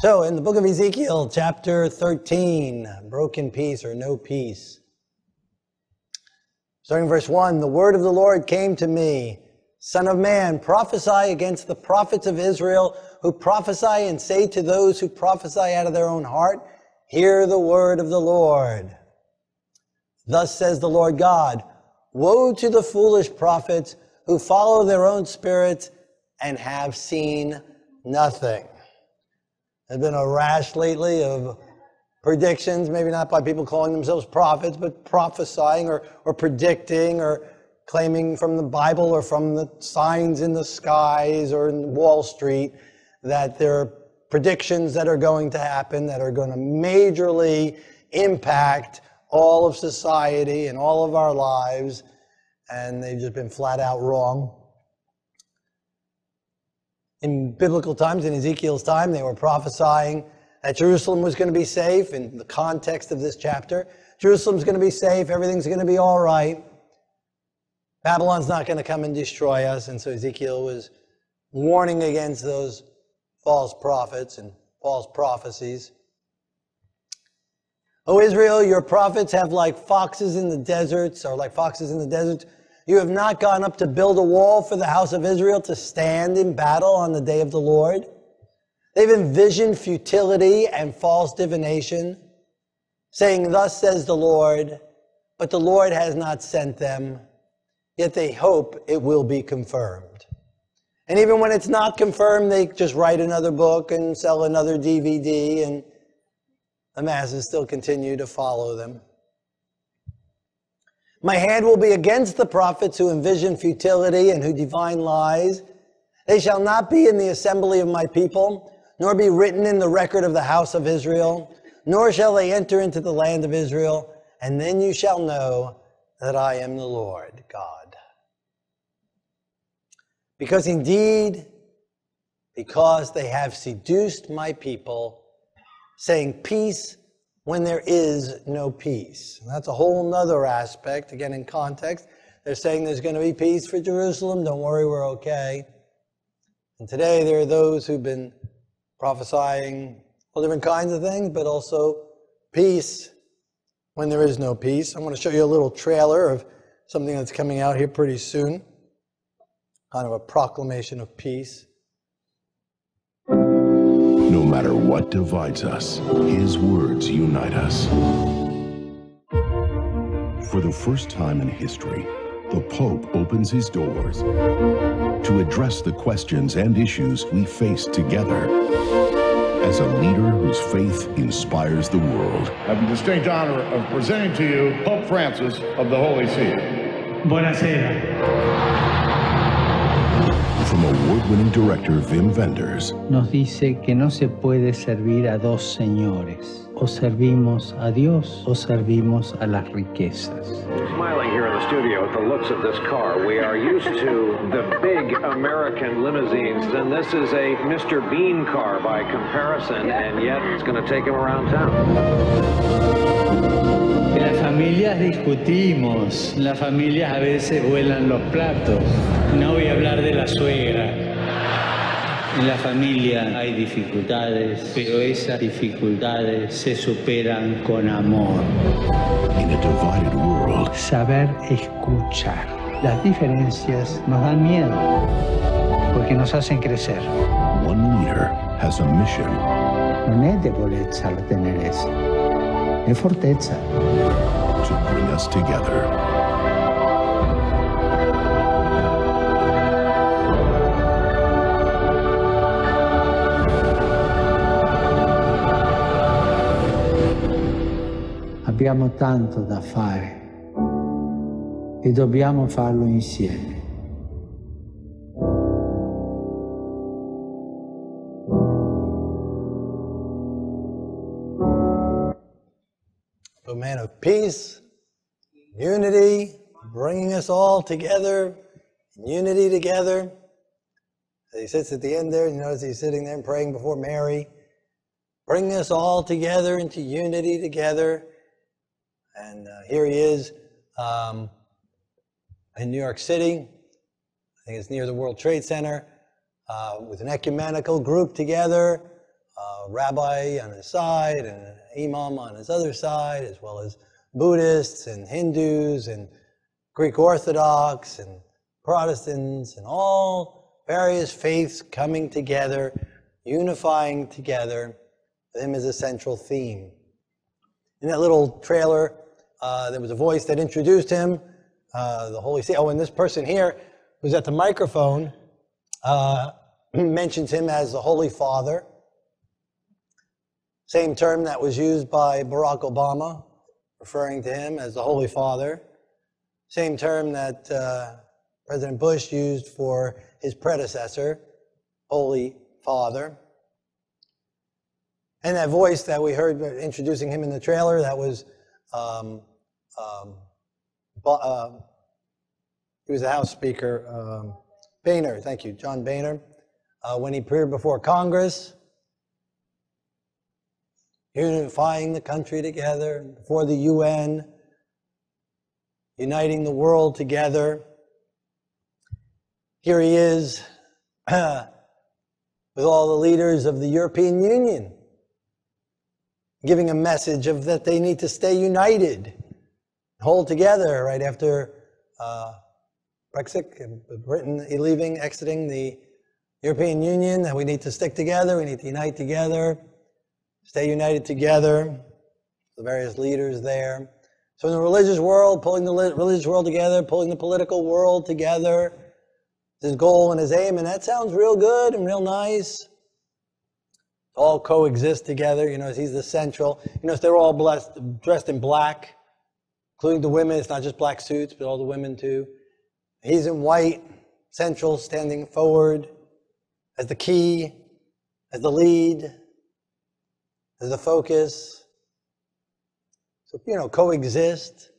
So, in the book of Ezekiel, chapter 13, broken peace or no peace. Starting verse 1 The word of the Lord came to me, Son of man, prophesy against the prophets of Israel who prophesy and say to those who prophesy out of their own heart, Hear the word of the Lord. Thus says the Lord God Woe to the foolish prophets who follow their own spirits and have seen nothing. There's been a rash lately of predictions, maybe not by people calling themselves prophets, but prophesying or, or predicting or claiming from the Bible or from the signs in the skies or in Wall Street that there are predictions that are going to happen that are going to majorly impact all of society and all of our lives, and they've just been flat out wrong in biblical times, in Ezekiel's time, they were prophesying that Jerusalem was going to be safe in the context of this chapter. Jerusalem's going to be safe, everything's going to be all right. Babylon's not going to come and destroy us. And so Ezekiel was warning against those false prophets and false prophecies. O Israel, your prophets have like foxes in the deserts, or like foxes in the deserts you have not gone up to build a wall for the house of Israel to stand in battle on the day of the Lord. They've envisioned futility and false divination, saying, Thus says the Lord, but the Lord has not sent them, yet they hope it will be confirmed. And even when it's not confirmed, they just write another book and sell another DVD, and the masses still continue to follow them. My hand will be against the prophets who envision futility and who divine lies. They shall not be in the assembly of my people, nor be written in the record of the house of Israel, nor shall they enter into the land of Israel. And then you shall know that I am the Lord God. Because indeed, because they have seduced my people, saying, Peace when there is no peace. And that's a whole nother aspect, again, in context. They're saying there's going to be peace for Jerusalem. Don't worry, we're okay. And today there are those who've been prophesying all different kinds of things, but also peace when there is no peace. I want to show you a little trailer of something that's coming out here pretty soon, kind of a proclamation of peace. No matter what divides us, His words unite us. For the first time in history, the Pope opens his doors to address the questions and issues we face together. As a leader whose faith inspires the world. I have the distinct honor of presenting to you Pope Francis of the Holy See. Buonasera. From award-winning director Wim Wenders. Nos dice que no se puede servir a dos señores. O servimos a Dios o servimos a las riquezas. Smiling here in the studio at the looks of this car. We are used to the big American limousines, and this is a Mr. Bean car by comparison, and yet it's going to take him around town. En las familias discutimos, en las familias a veces vuelan los platos. No voy a hablar de la suegra. En la familia hay dificultades, pero esas dificultades se superan con amor. In a divided world, Saber escuchar. Las diferencias nos dan miedo, porque nos hacen crecer. one leader has a mission Non è debolezza la tenerezza, è fortezza. to bring us together. Abbiamo tanto da fare e dobbiamo farlo insieme. Peace, unity, bringing us all together, unity together. He sits at the end there, you notice he's sitting there and praying before Mary, bringing us all together into unity together. And uh, here he is um, in New York City. I think it's near the World Trade Center, uh, with an ecumenical group together, uh, rabbi on his side and an imam on his other side, as well as Buddhists and Hindus and Greek Orthodox and Protestants and all various faiths coming together, unifying together. Him as a central theme. In that little trailer, uh, there was a voice that introduced him, uh, the Holy See. Oh, and this person here, who's at the microphone, uh, mentions him as the Holy Father. Same term that was used by Barack Obama, referring to him as the Holy Father. Same term that uh, President Bush used for his predecessor, Holy Father. And that voice that we heard introducing him in the trailer, that was, um, um, uh, he was the House Speaker, um, Boehner, thank you, John Boehner. Uh, when he appeared before Congress, unifying the country together, before the UN, uniting the world together. Here he is with all the leaders of the European Union giving a message of that they need to stay united, hold together right after uh, Brexit, Britain leaving, exiting the European Union, that we need to stick together, we need to unite together, stay united together, the various leaders there. So in the religious world, pulling the religious world together, pulling the political world together, his goal and his aim, and that sounds real good and real nice all coexist together. You know, he's the central. You know, they're all blessed, dressed in black, including the women. It's not just black suits, but all the women too. He's in white, central, standing forward as the key, as the lead, the focus. So, you know, coexist.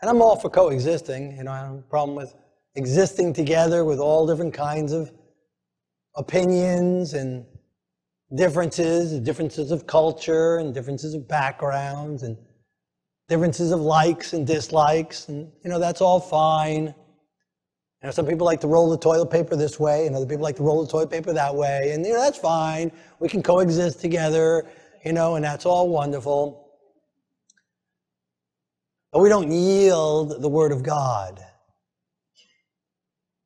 And I'm all for coexisting. You know, I have a problem with existing together with all different kinds of opinions and differences, differences of culture and differences of backgrounds and differences of likes and dislikes. And, you know, that's all fine. You know, some people like to roll the toilet paper this way and other people like to roll the toilet paper that way. And, you know, that's fine. We can coexist together, you know, and that's all wonderful. But we don't yield the Word of God.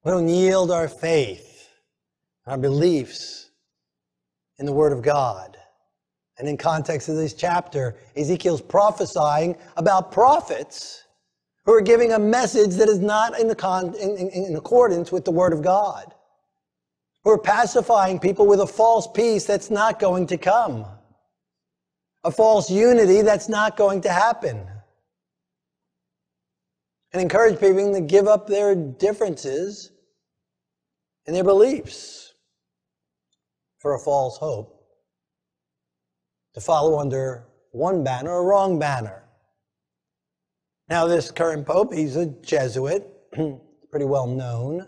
We don't yield our faith, our beliefs in the Word of God. And in context of this chapter, Ezekiel's prophesying about prophets who are giving a message that is not in, con- in, in, in accordance with the Word of God. Who are pacifying people with a false peace that's not going to come. A false unity that's not going to happen. And encourage people to give up their differences and their beliefs for a false hope, to follow under one banner, a wrong banner. Now, this current pope, he's a Jesuit, pretty well known.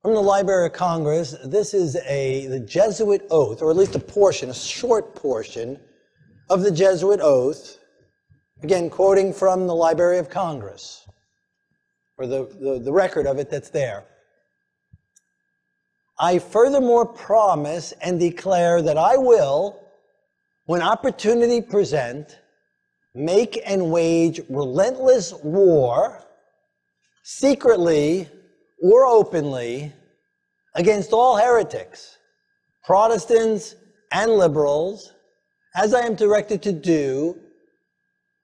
From the Library of Congress, this is a the Jesuit oath, or at least a portion, a short portion of the Jesuit oath. Again, quoting from the Library of Congress, or the, the, the record of it that's there. I furthermore promise and declare that I will, when opportunity present, make and wage relentless war, secretly or openly, against all heretics, Protestants and liberals, as I am directed to do,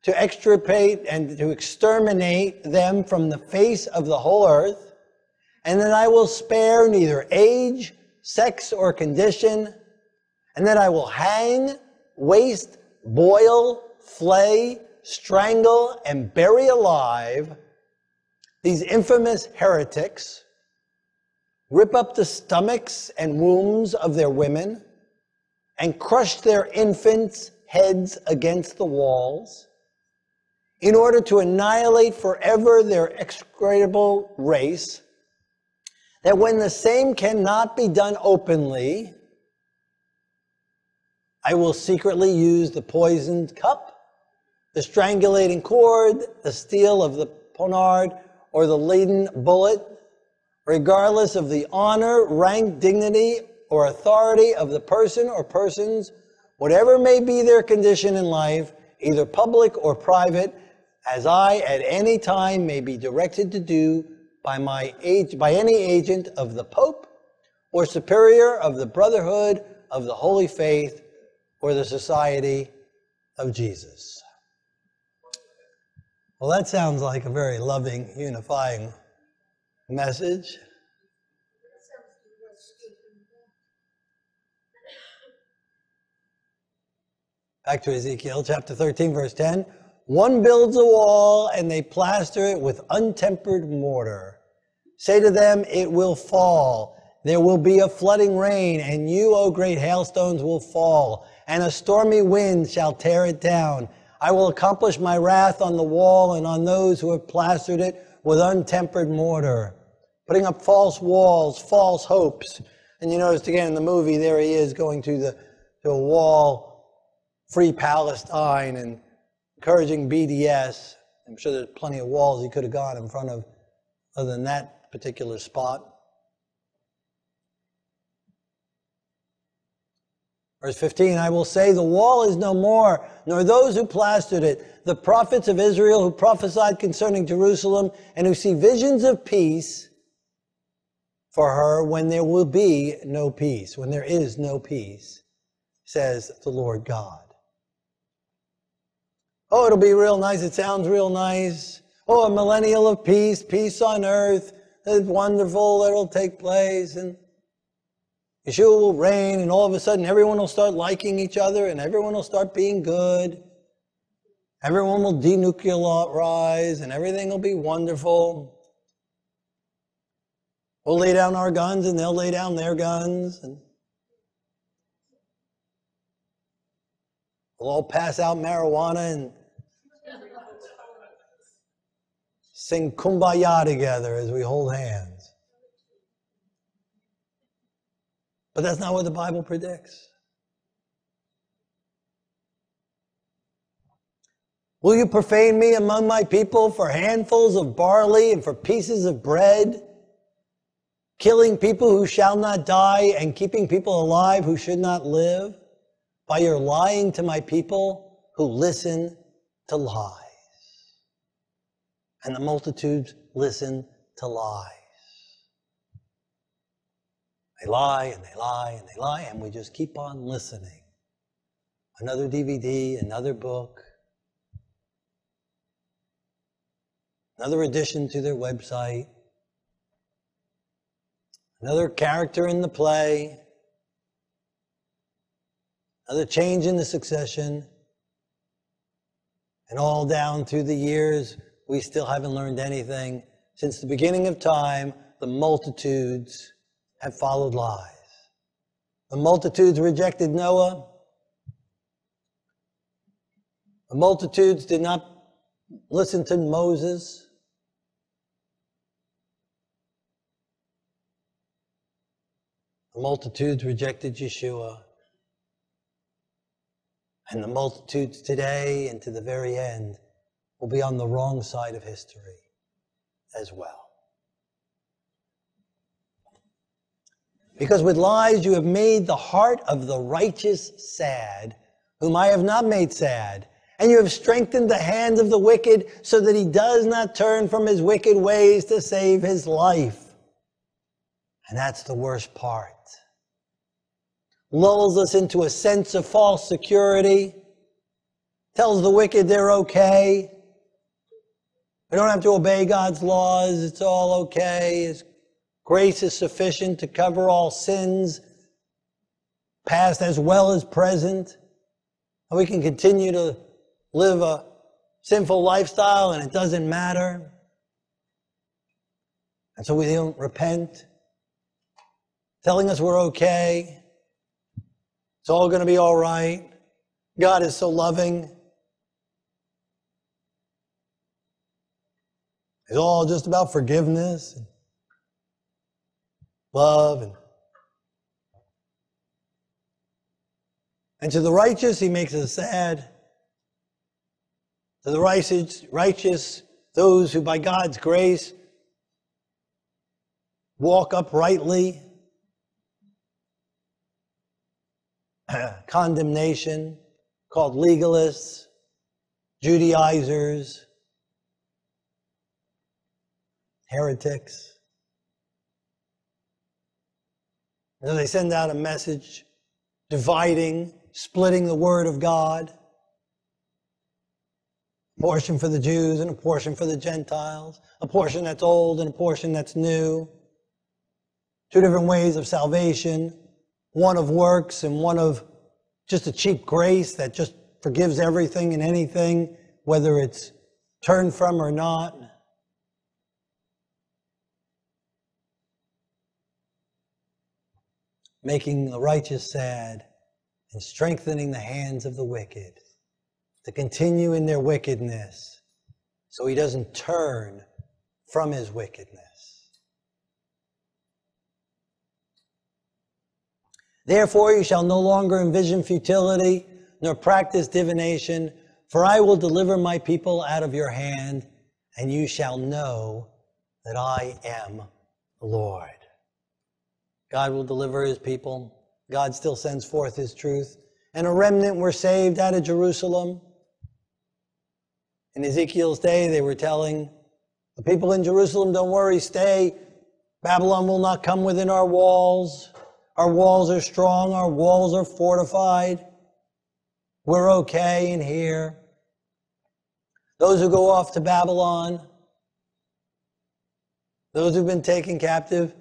to extirpate and to exterminate them from the face of the whole earth, and that I will spare neither age, sex, or condition, and that I will hang, waste, boil, flay, strangle, and bury alive these infamous heretics, rip up the stomachs and wombs of their women, and crush their infants' heads against the walls, in order to annihilate forever their execrable race that when the same cannot be done openly, I will secretly use the poisoned cup, the strangulating cord, the steel of the poniard, or the laden bullet, regardless of the honor, rank, dignity, or authority of the person or persons, whatever may be their condition in life, either public or private, as I at any time may be directed to do by my age, by any agent of the Pope or superior of the Brotherhood of the Holy Faith or the Society of Jesus. Well, that sounds like a very loving, unifying message. Back to Ezekiel chapter 13, verse 10. One builds a wall and they plaster it with untempered mortar. Say to them, it will fall. There will be a flooding rain, and you, O great hailstones, will fall, and a stormy wind shall tear it down. I will accomplish my wrath on the wall and on those who have plastered it with untempered mortar, putting up false walls, false hopes. And you noticed again in the movie, there he is going to the to a wall, free Palestine, and encouraging BDS. I'm sure there's plenty of walls he could have gone in front of, other than that particular spot. Verse 15, I will say, the wall is no more, nor those who plastered it. The prophets of Israel who prophesied concerning Jerusalem and who see visions of peace for her when there will be no peace, when there is no peace, says the Lord God. Oh, it'll be real nice. It sounds real nice. Oh, a millennial of peace, peace on earth. It's wonderful. It'll take place. And Yeshua will reign, and all of a sudden everyone will start liking each other, and everyone will start being good. Everyone will denuclearize, and everything will be wonderful. We'll lay down our guns, and they'll lay down their guns, and we'll all pass out marijuana and sing kumbaya together as we hold hands. But that's not what the Bible predicts. Will you profane me among my people for handfuls of barley and for pieces of bread? Killing people who shall not die and keeping people alive who should not live? By your lying to my people who listen to lies. And the multitudes listen to lies. They lie and they lie and they lie, and we just keep on listening. Another DVD, another book, another addition to their website, another character in the play, another change in the succession, and all down through the years, we still haven't learned anything. Since the beginning of time, the multitudes have followed lies. The multitudes rejected Noah. The multitudes did not listen to Moses. The multitudes rejected Yeshua. And the multitudes today and to the very end will be on the wrong side of history as well. Because with lies you have made the heart of the righteous sad, whom I have not made sad. And you have strengthened the hand of the wicked so that he does not turn from his wicked ways to save his life. And that's the worst part. Lulls us into a sense of false security, tells the wicked they're okay. We don't have to obey God's laws. It's all okay. It's Grace is sufficient to cover all sins, past as well as present. And we can continue to live a sinful lifestyle and it doesn't matter. And so we don't repent, telling us we're okay. It's all going to be all right. God is so loving. It's all just about forgiveness and love and and to the righteous he makes us sad. To the righteous righteous those who by god's grace walk uprightly condemnation, called legalists, Judaizers, heretics. And so they send out a message dividing, splitting the word of God. A portion for the Jews and a portion for the Gentiles, a portion that's old and a portion that's new. Two different ways of salvation, one of works and one of just a cheap grace that just forgives everything and anything, whether it's turned from or not. Making the righteous sad and strengthening the hands of the wicked to continue in their wickedness so he doesn't turn from his wickedness. Therefore, you shall no longer envision futility nor practice divination, for I will deliver my people out of your hand, and you shall know that I am the Lord. God will deliver his people. God still sends forth his truth. And a remnant were saved out of Jerusalem. In Ezekiel's day, they were telling the people in Jerusalem, don't worry, stay. Babylon will not come within our walls. Our walls are strong. Our walls are fortified. We're okay in here. Those who go off to Babylon, those who've been taken captive,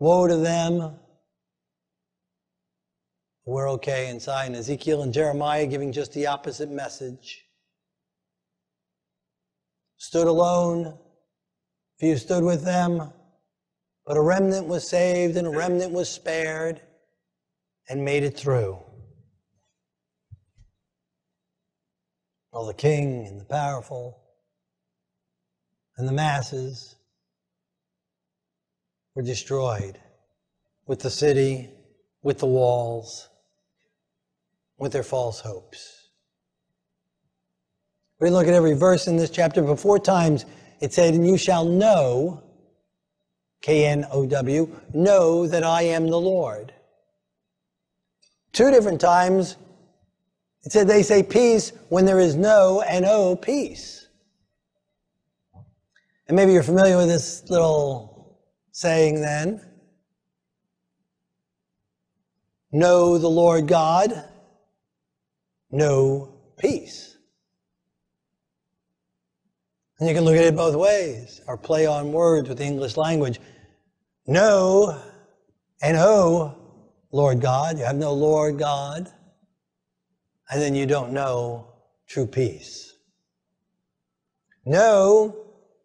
woe to them. We're okay inside. And Ezekiel and Jeremiah giving just the opposite message. Stood alone, few stood with them, but a remnant was saved and a remnant was spared and made it through. Well, the king and the powerful and the masses were destroyed with the city, with the walls, with their false hopes. We look at every verse in this chapter, but four times it said, And you shall know, K N O W, know that I am the Lord. Two different times it said they say peace when there is no and oh peace. And maybe you're familiar with this little saying then. Know the Lord God, know peace. And you can look at it both ways, or play on words with the English language. Know and oh, Lord God. You have no Lord God and then you don't know true peace. Know,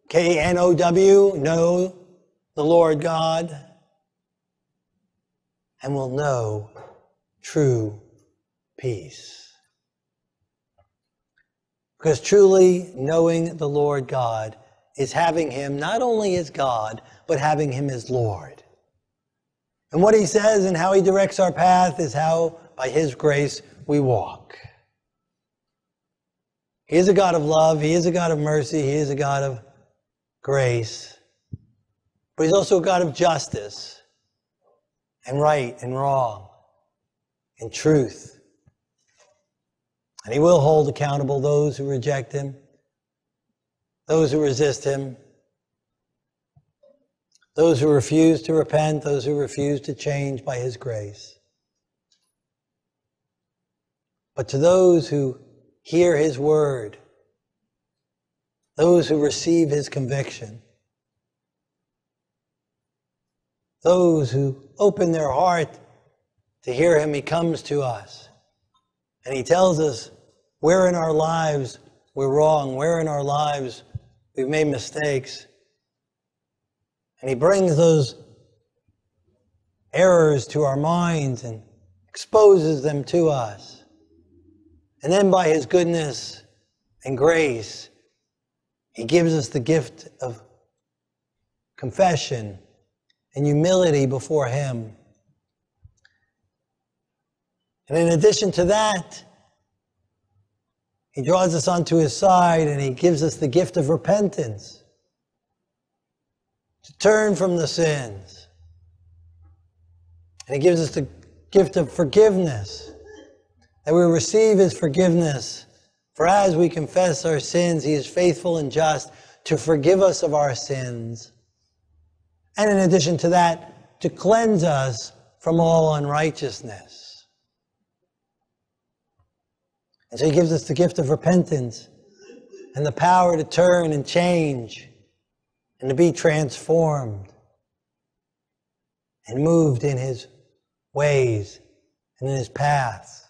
K N O W, know the Lord God, and will know true peace. Because truly knowing the Lord God is having Him not only as God, but having Him as Lord. And what He says and how He directs our path is how, by His grace, we walk. He is a God of love. He is a God of mercy. He is a God of grace. But He's also a God of justice and right and wrong and truth. And He will hold accountable those who reject Him, those who resist Him, those who refuse to repent, those who refuse to change by His grace. But to those who hear his word, those who receive his conviction, those who open their heart to hear him, he comes to us and he tells us where in our lives we're wrong, where in our lives we've made mistakes. And he brings those errors to our minds and exposes them to us. And then by his goodness and grace, he gives us the gift of confession and humility before him. And in addition to that, he draws us onto his side and he gives us the gift of repentance to turn from the sins. And he gives us the gift of forgiveness that we receive his forgiveness. For as we confess our sins, he is faithful and just to forgive us of our sins. And in addition to that, to cleanse us from all unrighteousness. And so he gives us the gift of repentance and the power to turn and change and to be transformed and moved in his ways and in his paths.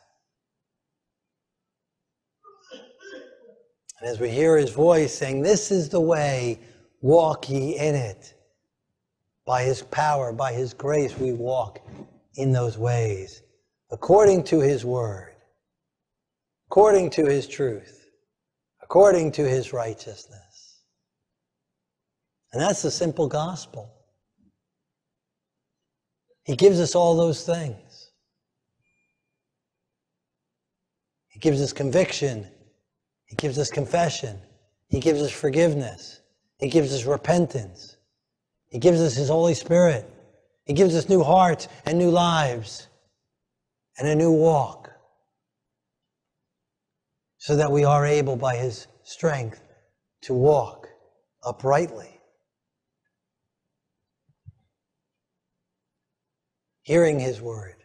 And as we hear his voice saying, This is the way, walk ye in it. By his power, by his grace, we walk in those ways, according to his word, according to his truth, according to his righteousness. And that's the simple gospel. He gives us all those things. He gives us conviction. He gives us confession. He gives us forgiveness. He gives us repentance. He gives us His Holy Spirit. He gives us new hearts and new lives and a new walk so that we are able by His strength to walk uprightly. Hearing His word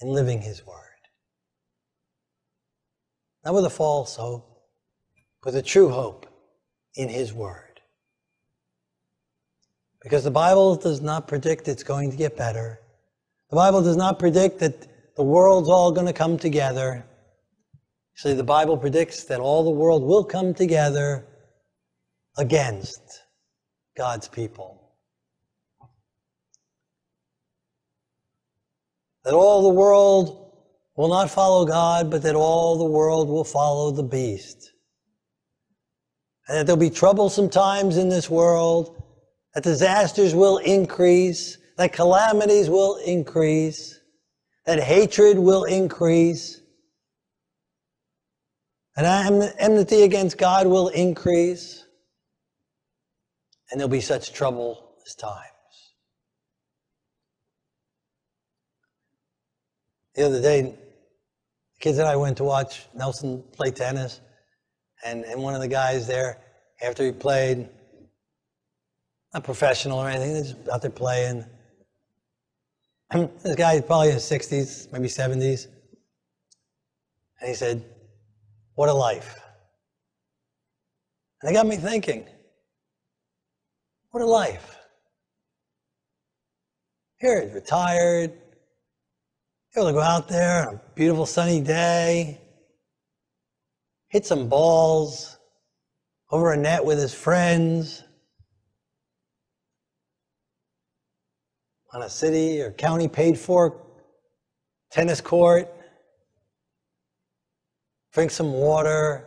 and living His word. Not with a false hope, but a true hope in His word. Because the Bible does not predict it's going to get better. The Bible does not predict that the world's all going to come together. Actually, the Bible predicts that all the world will come together against God's people. That all the world will not follow God, but that all the world will follow the beast. And that there'll be troublesome times in this world, that disasters will increase, that calamities will increase, that hatred will increase, and enmity against God will increase, and there'll be such trouble as times. The other day, the kids and I went to watch Nelson play tennis, and, and one of the guys there, after he played, not professional or anything, they're just out there playing. this guy probably in his 60s, maybe 70s. And he said, What a life. And it got me thinking, what a life. Here retired, able to go out there on a beautiful sunny day, hit some balls over a net with his friends on a city or county paid for tennis court, drink some water,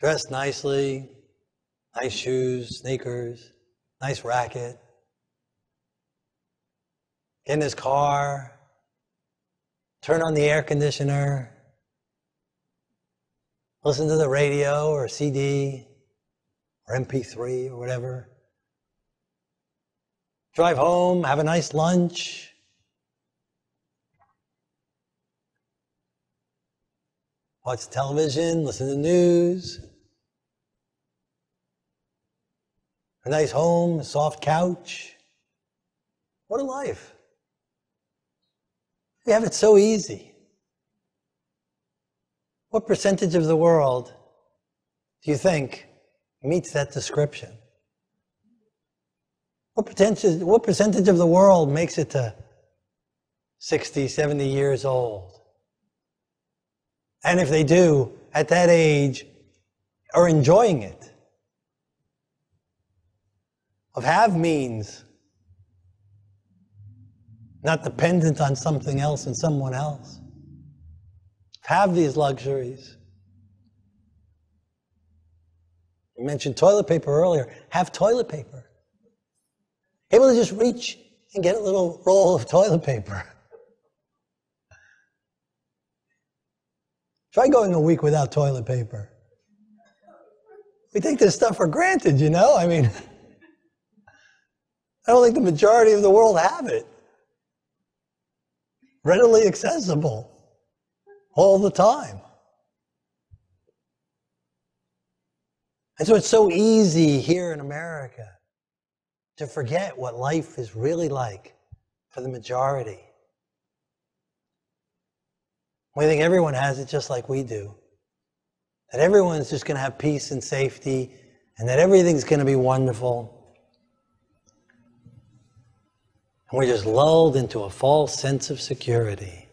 dress nicely, nice shoes, sneakers, nice racket get in his car, turn on the air conditioner, listen to the radio or CD or MP3 or whatever. Drive home, have a nice lunch. Watch television, listen to news. A nice home, a soft couch. What a life. We have it so easy. What percentage of the world do you think meets that description? What percentage, what percentage of the world makes it to 60, 70 years old? And if they do, at that age, are enjoying it. Of have means not dependent on something else and someone else. Have these luxuries. You mentioned toilet paper earlier. Have toilet paper. Able to just reach and get a little roll of toilet paper. Try going a week without toilet paper. We take this stuff for granted, you know? I mean, I don't think the majority of the world have it. readily accessible all the time. And so it's so easy here in America to forget what life is really like for the majority. We think everyone has it just like we do. That everyone's just going to have peace and safety and that everything's going to be wonderful. And we're just lulled into a false sense of security.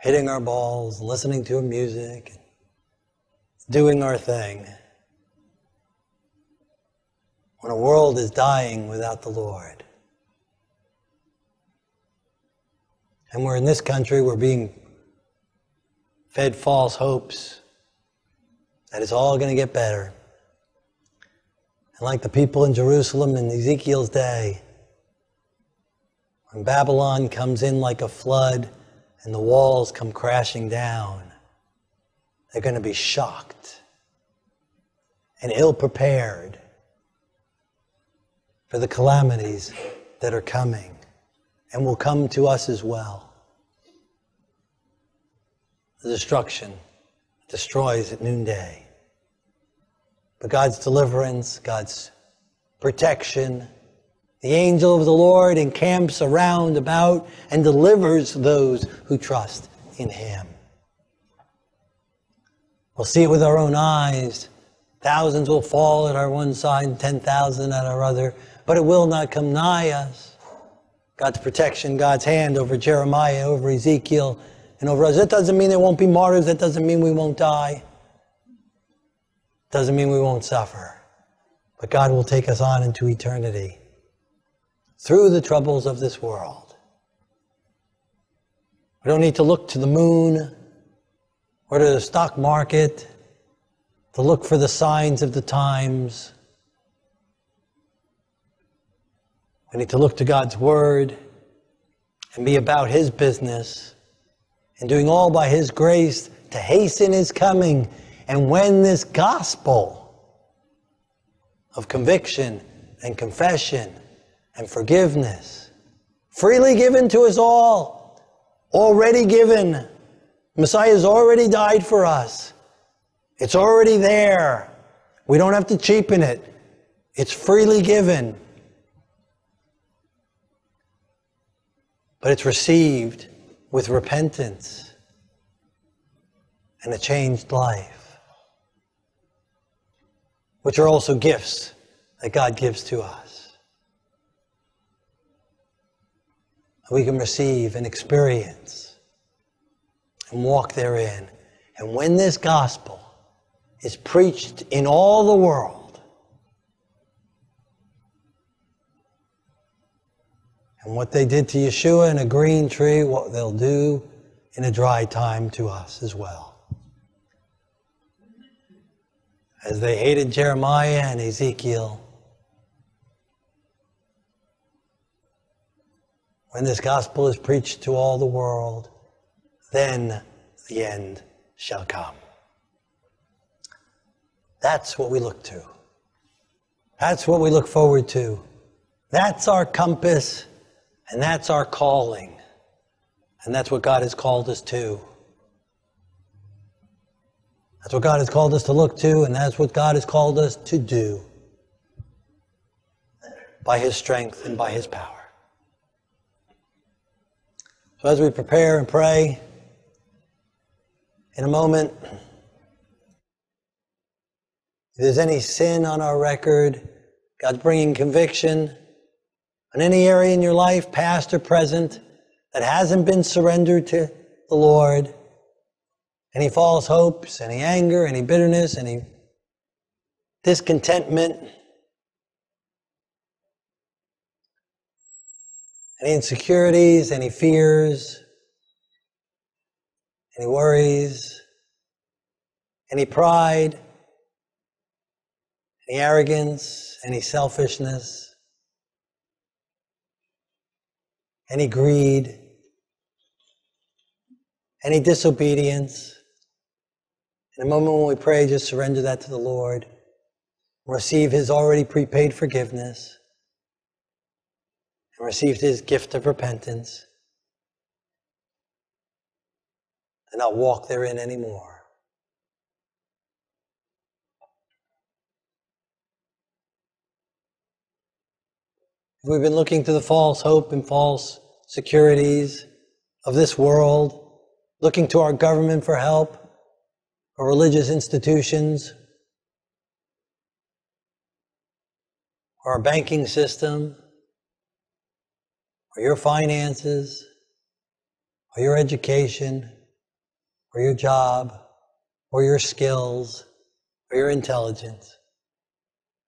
Hitting our balls, listening to music, doing our thing. When a world is dying without the Lord. And we're in this country, we're being fed false hopes that it's all going to get better. And like the people in Jerusalem in Ezekiel's day, when Babylon comes in like a flood and the walls come crashing down, they're going to be shocked and ill prepared for the calamities that are coming and will come to us as well. The destruction destroys at noonday. But God's deliverance, God's protection, the angel of the Lord encamps around about and delivers those who trust in him. We'll see it with our own eyes. Thousands will fall at our one side, 10,000 at our other, but it will not come nigh us. God's protection, God's hand over Jeremiah, over Ezekiel, and over us. That doesn't mean there won't be martyrs. That doesn't mean we won't die. Doesn't mean we won't suffer, but God will take us on into eternity through the troubles of this world. We don't need to look to the moon or to the stock market to look for the signs of the times. We need to look to God's Word and be about His business and doing all by His grace to hasten His coming and when this gospel of conviction and confession and forgiveness, freely given to us all, already given, Messiah has already died for us. It's already there. We don't have to cheapen it. It's freely given. But it's received with repentance and a changed life which are also gifts that God gives to us. We can receive and experience and walk therein. And when this gospel is preached in all the world, and what they did to Yeshua in a green tree, what they'll do in a dry time to us as well. as they hated Jeremiah and Ezekiel. When this gospel is preached to all the world, then the end shall come. That's what we look to. That's what we look forward to. That's our compass, and that's our calling. And that's what God has called us to. That's what God has called us to look to, and that's what God has called us to do by His strength and by His power. So, as we prepare and pray, in a moment, if there's any sin on our record, God's bringing conviction in any area in your life, past or present, that hasn't been surrendered to the Lord any false hopes, any anger, any bitterness, any discontentment, any insecurities, any fears, any worries, any pride, any arrogance, any selfishness, any greed, any disobedience. In a moment when we pray, just surrender that to the Lord. Receive His already prepaid forgiveness. and received his gift of repentance, to not walk therein anymore. If we've been looking to the false hope and false securities of this world, looking to our government for help, or religious institutions, our banking system, or your finances, or your education, or your job, or your skills, or your intelligence.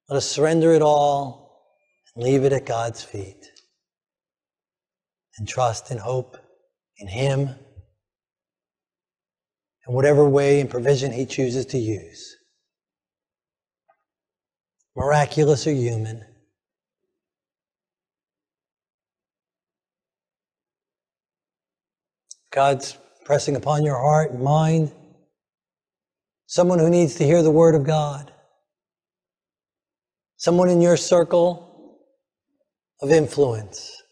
Let us surrender it all leave it at God's feet and trust and hope in Him in whatever way and provision He chooses to use. Miraculous or human. God's pressing upon your heart and mind. Someone who needs to hear the Word of God. Someone in your circle of influence.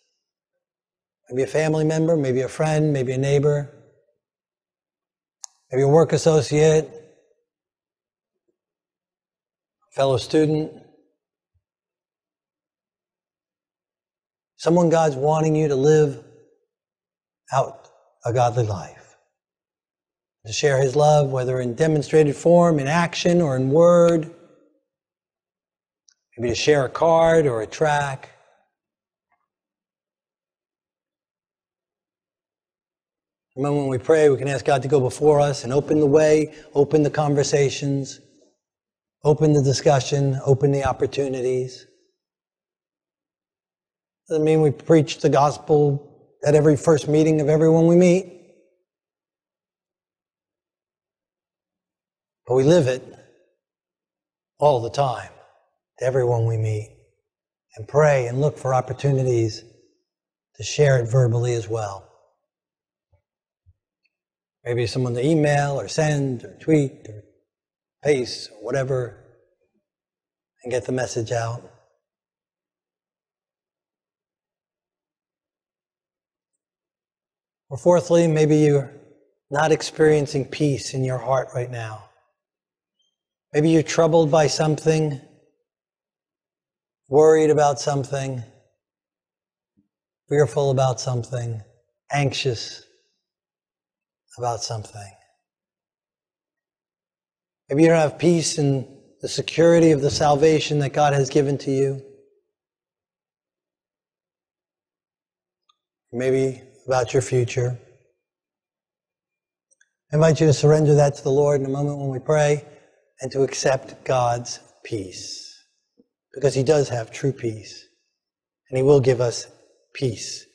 Maybe a family member, maybe a friend, maybe a neighbor, maybe a work associate, fellow student. Someone God's wanting you to live out a godly life. To share his love, whether in demonstrated form, in action, or in word. Maybe to share a card or a tract. Moment when we pray, we can ask God to go before us and open the way, open the conversations, open the discussion, open the opportunities. Doesn't mean we preach the gospel at every first meeting of everyone we meet. But we live it all the time to everyone we meet and pray and look for opportunities to share it verbally as well. Maybe someone to email or send or tweet or paste or whatever and get the message out. Or fourthly, maybe you're not experiencing peace in your heart right now. Maybe you're troubled by something, worried about something, fearful about something, anxious about something. Maybe you don't have peace in the security of the salvation that God has given to you. Maybe about your future. I invite you to surrender that to the Lord in a moment when we pray and to accept God's peace. Because He does have true peace. And He will give us peace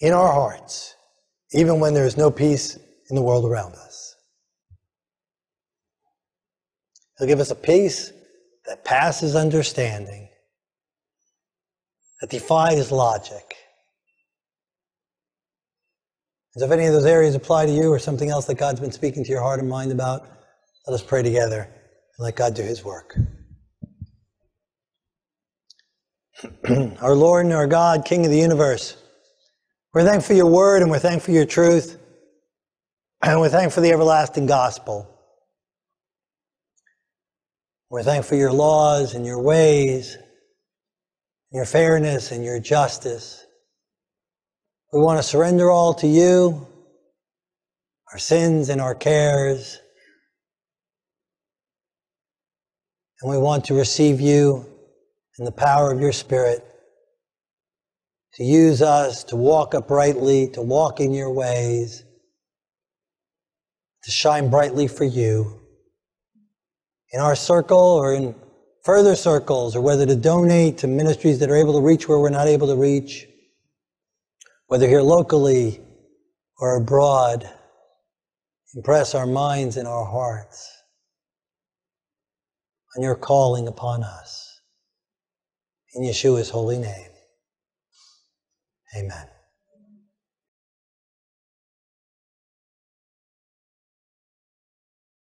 in our hearts, even when there is no peace in the world around us. He'll give us a peace that passes understanding, that defies logic. And so if any of those areas apply to you or something else that God's been speaking to your heart and mind about, let us pray together and let God do his work. our Lord and our God, King of the universe, we're thankful for your word and we're thankful for your truth. And we're thankful for the everlasting gospel. We're thankful for your laws and your ways, your fairness and your justice. We want to surrender all to you, our sins and our cares. And we want to receive you in the power of your Spirit to use us to walk uprightly, to walk in your ways to shine brightly for you in our circle or in further circles, or whether to donate to ministries that are able to reach where we're not able to reach, whether here locally or abroad. Impress our minds and our hearts on your calling upon us. In Yeshua's holy name. Amen.